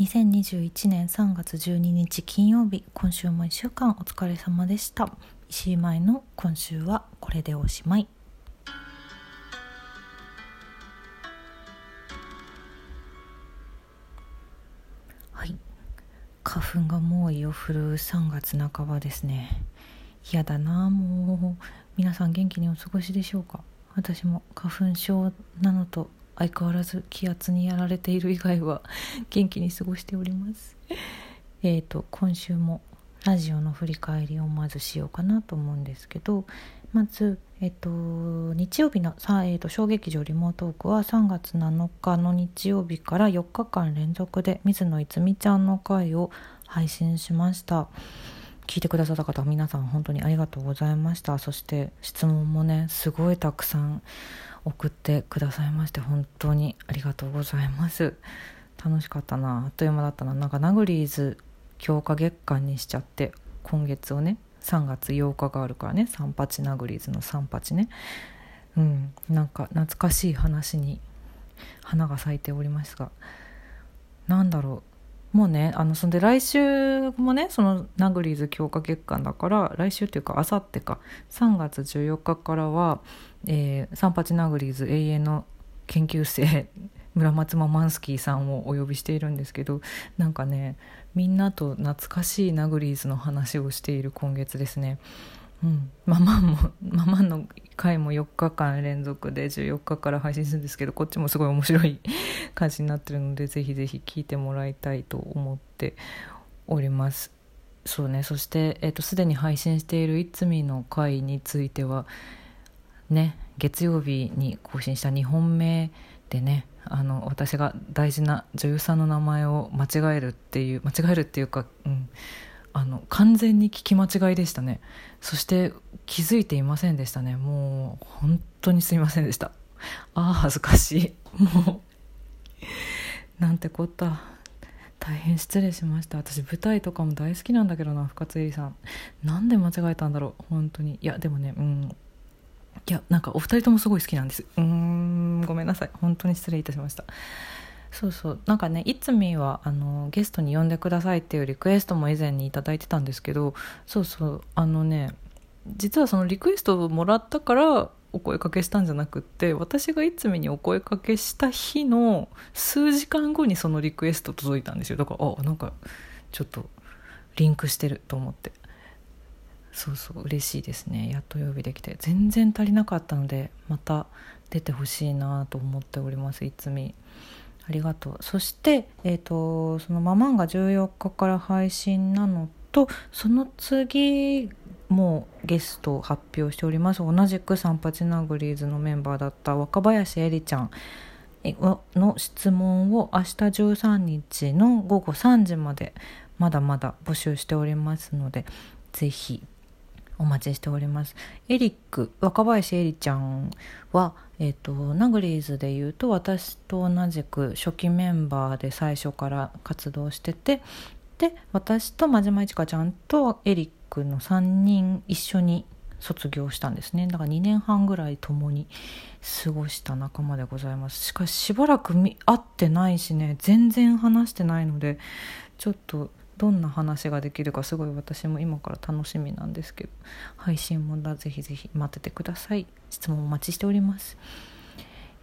2021年3月12日金曜日今週も1週間お疲れ様でした。石井舞の今週はこれでおしまい。はい。花粉が猛威を振るう3月半ばですね。嫌だなもう。皆さん元気にお過ごしでしょうか？私も花粉症なのと相変わらず気圧にやられている以外は 元気に過ごしております。えっと今週もラジオの振り返りをまずしようかなと思うんですけどまず、えっと、日曜日のさ、えっと、小劇場リモートークは3月7日の日曜日から4日間連続で水野いつみちゃんの回を配信しました。聞いてくださった方皆さん本当にありがとうございました。そして質問もねすごいたくさん送ってくださいまして本当にありがとうございます。楽しかったなあっという間だったな。なんかナグリーズ強化月間にしちゃって今月をね3月8日があるからね三八ナグリーズの三八ね。うんなんか懐かしい話に花が咲いておりますがなんだろう。もうねあのそんで来週もねそのナグリーズ強化月間だから来週っていうかあさってか3月14日からはえー、三八ナグリーズ永遠の研究生 村松ママンスキーさんをお呼びしているんですけどなんかねみんなと懐かしいナグリーズの話をしている今月ですね。うん、ママもママの回も4日間連続で14日から配信するんですけどこっちもすごい面白い感じになってるので ぜひぜひ聞いてもらいたいと思っております。そうね。そしてすで、えー、に配信している「いつみ」の回についてはね月曜日に更新した2本目でねあの私が大事な女優さんの名前を間違えるっていう間違えるっていうか、うん、あの完全に聞き間違いでしたね。そして気づいていませんでしたね。もう本当にすいませんでした。ああ恥ずかしい。もうなんてこった。大変失礼しました。私舞台とかも大好きなんだけどな深津絵里さん。なんで間違えたんだろう。本当に。いやでもねうん。いやなんかお二人ともすごい好きなんです。うーんごめんなさい。本当に失礼いたしました。そうそう。なんかねいつみはあのゲストに呼んでくださいっていうリクエストも以前に頂いてたんですけどそうそう。あのね実はそのリクエストをもらったからお声かけしたんじゃなくって私がいつみにお声かけした日の数時間後にそのリクエスト届いたんですよ。だからあなんかちょっとリンクしてると思って。そうそう。嬉しいですね。やっとお呼びできて。全然足りなかったのでまた出てほしいなと思っておりますいつみ。ありがとう。そして、えーと、そのママンが14日から配信なのとその次もうゲストを発表しております。同じくサンパチナグリーズのメンバーだった若林絵里ちゃん。の質問を明日13日の午後3時までまだまだ募集しておりますのでぜひお待ちしております。エリック若林エリちゃんは、えーと、ナグリーズでいうと私と同じく初期メンバーで最初から活動しててで私と真島いちかちゃんとエリックの3人一緒に卒業したんですね。だから2年半ぐらい共に過ごした仲間でございます。しかししばらく会ってないしね全然話してないのでちょっとどんな話ができるかすごい私も今から楽しみなんですけど配信もだぜひぜひ待っててください。質問お待ちしております。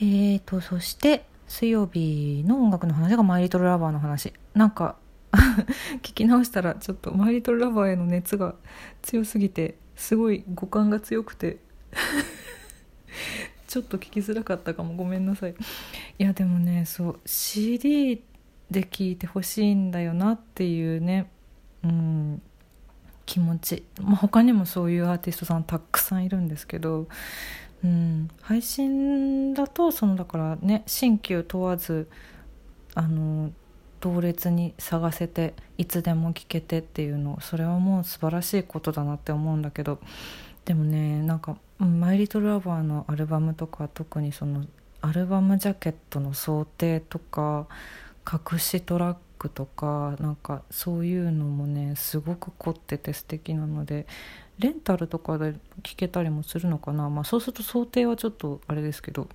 えーとそして水曜日の音楽の話がマイリトルラバーの話。なんか 聞き直したらちょっとマイリトルラバーへの熱が強すぎてすごい五感が強くて。ちょっと聞きづらかったかも。ごめんなさい。いやでもねそう CD で聞いてほしいんだよなっていうね、うん、気持ち、まあ、他にもそういうアーティストさんたくさんいるんですけど、うん、配信だとそのだからね新旧問わずあの同列に探せていつでも聴けてっていうのそれはもう素晴らしいことだなって思うんだけどでもねなんか「マイ・リトル・ラバー」のアルバムとか特にそのアルバムジャケットの想定とか隠しトラックとかなんかそういうのもねすごく凝ってて素敵なのでレンタルとかで聴けたりもするのかな。まあそうすると想定はちょっとあれですけど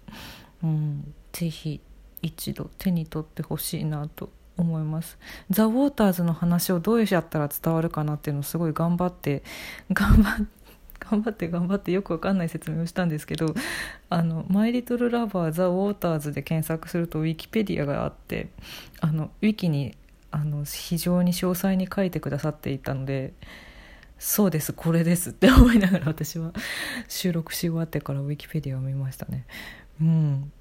うん是非一度手に取ってほしいなと思います。ザ・ウォーターズの話をどうやったら伝わるかなっていうのをすごい頑張って頑張って頑張って頑張ってよくわかんない説明をしたんですけど「あのマイ・リトル・ラバー・ザ・ウォーターズ」で検索するとウィキペディアがあってあのウィキにあの非常に詳細に書いてくださっていたのでそうですこれです って思いながら私は収録し終わってからウィキペディアを見ましたね。うん。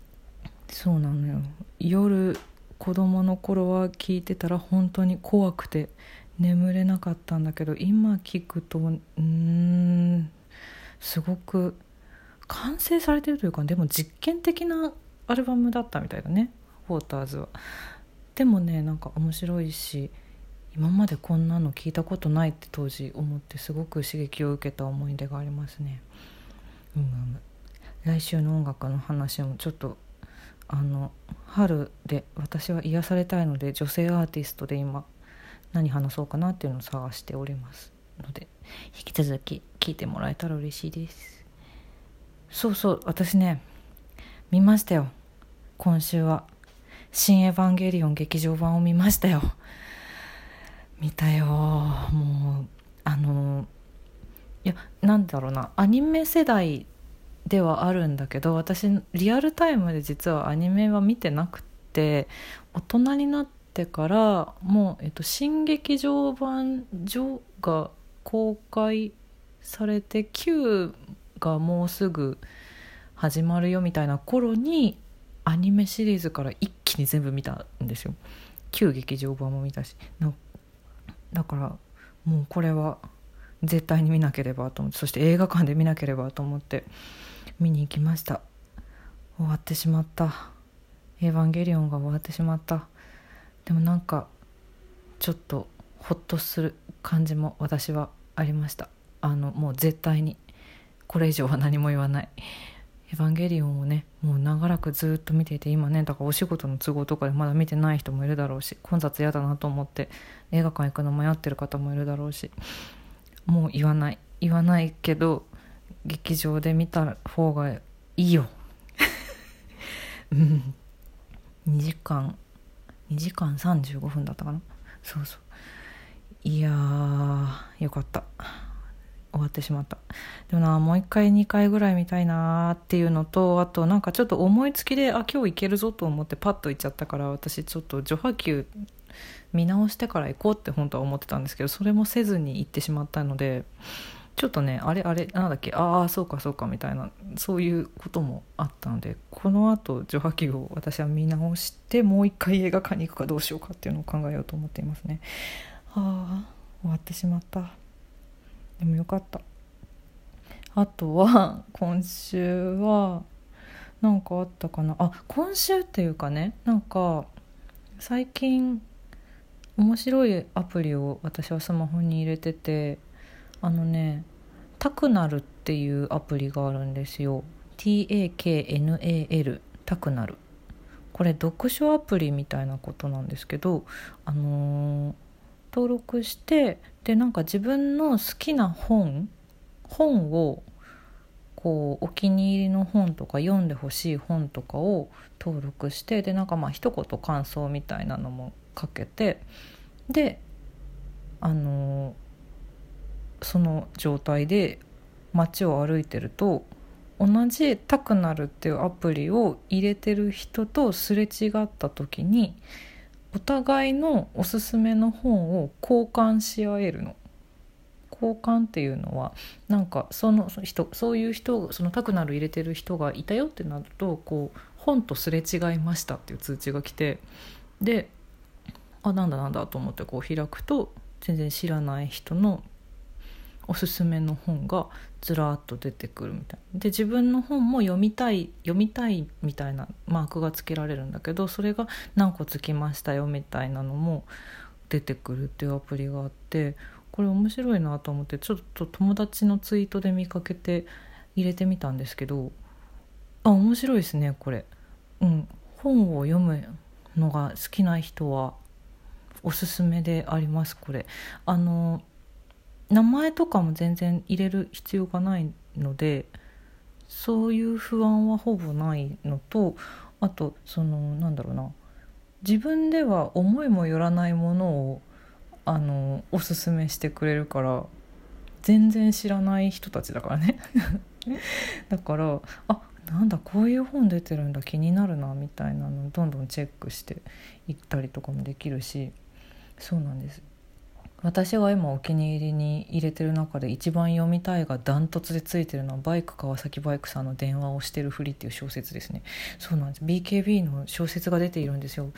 そうなのよ。夜子供の頃は聞いてたら本当に怖くて眠れなかったんだけど今聞くとうんすごく完成されてるというかでも実験的なアルバムだったみたいだねウォーターズは。でもねなんか面白いし今までこんなの聞いたことないって当時思ってすごく刺激を受けた思い出がありますね。うん、来週の音楽の話もちょっとあの春で私は癒されたいので女性アーティストで今何話そうかなっていうのを探しておりますので引き続き聞いてもらえたら嬉しいです。そうそう私ね見ましたよ。今週は「新エヴァンゲリオン劇場版」を見ましたよ。見たよ。もうあのいやなんだろうな。アニメ世代ではあるんだけど私リアルタイムで実はアニメは見てなくて大人になっててからもう、えっと、新劇場版「ジョ」が公開されて9がもうすぐ始まるよみたいな頃にアニメシリーズから一気に全部見たんですよ。旧劇場版も見たし。だからもうこれは絶対に見なければと思ってそして映画館で見なければと思って見に行きました。終わってしまった「エヴァンゲリオン」が終わってしまった。でもなんかちょっとホッとする感じも私はありました。あのもう絶対に。これ以上は何も言わない。エヴァンゲリオンをねもう長らくずっと見ていて今ねだからお仕事の都合とかでまだ見てない人もいるだろうし混雑嫌だなと思って映画館行くの迷ってる方もいるだろうしもう言わない。言わないけど劇場で見た方がいいよ。うん。2時間2時間35分だったかな？そうそう。いやーよかった。終わってしまった。でもなもう一回2回ぐらい見たいなっていうのとあとなんかちょっと思いつきであ今日行けるぞと思ってパッと行っちゃったから私ちょっと序波球見直してから行こうって本当は思ってたんですけどそれもせずに行ってしまったのでちょっとねあれあれなんだっけああそうかそうかみたいなそういうこともあったのでこのあと序波球を私は見直してもう一回映画館に行くかどうしようかっていうのを考えようと思っていますね。はあ終わってしまった。でもよかった。あとは今週は何かあったかな。あ今週っていうかねなんか最近面白いアプリを私はスマホに入れててあのねタクナルっていうアプリがあるんですよ。TAKNAL タクナル。これ読書アプリみたいなことなんですけどあのー、登録してでなんか自分の好きな本本をこうお気に入りの本とか読んでほしい本とかを登録してでなんかまあ一言感想みたいなのもかけてであのその状態で街を歩いてると同じタクナルっていうアプリを入れてる人とすれ違った時にお互いのおすすめの本を交換し合えるの。交換っていうのはなんかその人そういう人そのタクナル入れてる人がいたよってなるとこう本とすれ違いましたっていう通知が来てであなんだなんだと思ってこう開くと全然知らない人のおすすめの本がずらっと出てくるみたいで自分の本も読みたい読みたいみたいなマークがつけられるんだけどそれが何個つきましたよみたいなのも出てくるっていうアプリがあってこれ面白いなと思ってちょっと友達のツイートで見かけて入れてみたんですけどあ面白いですねこれ。うん、本を読むのが好きな人はおすすめでありますこれ。あの名前とかも全然入れる必要がないのでそういう不安はほぼないのとあとそのなんだろうな自分では思いもよらないものをあのおすすめしてくれるから全然知らない人たちだからね。だからあなんだこういう本出てるんだ気になるなみたいなのどんどんチェックしていったりとかもできるしそうなんです私が今お気に入りに入れてる中で一番読みたいがダントツでついてるのはバイク川崎バイクさんの電話をしてるふりっていう小説ですね。そうなんです。BKB の小説が出ているんですよ。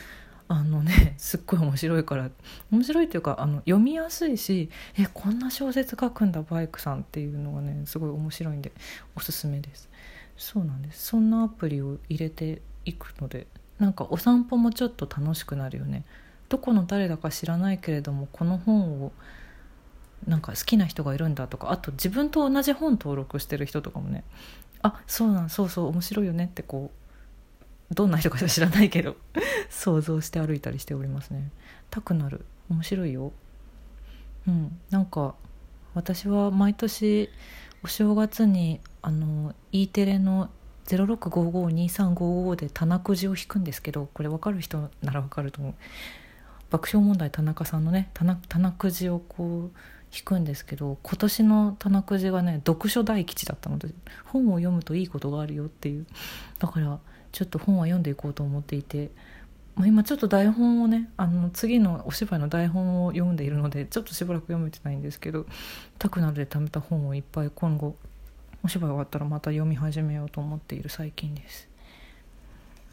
あのねすっごい面白いから。面白いっていうかあの読みやすいしえこんな小説書くんだバイクさんっていうのがねすごい面白いんでおすすめです。そうなんです。そんなアプリを入れていくのでなんかお散歩もちょっと楽しくなるよね。どこの誰だか知らないけれどもこの本をなんか好きな人がいるんだとかあと自分と同じ本登録してる人とかもねあそうなんそうそう面白いよねってこうどんな人か知らないけど想像して歩いたりしておりますね。たくなる。面白いよ。うんなんか私は毎年お正月にあの E テレの06552355で棚くじを引くんですけどこれ分かる人なら分かると思う。爆笑問題田中さんのね棚棚くじをこう引くんですけど今年の棚くじがね読書大吉だったので本を読むといいことがあるよっていう。だからちょっと本は読んでいこうと思っていて、まあ、今ちょっと台本をねあの次のお芝居の台本を読んでいるのでちょっとしばらく読めてないんですけどタクナルで貯めた本をいっぱい今後お芝居終わったらまた読み始めようと思っている最近です。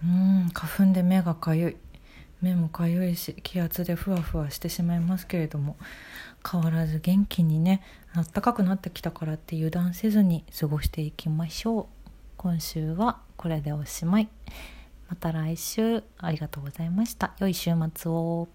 うん花粉で目がかゆい。目もかゆいし気圧でふわふわしてしまいますけれども変わらず元気にねあったかくなってきたからって油断せずに過ごしていきましょう。今週はこれでおしまい。また来週。ありがとうございました。良い週末を。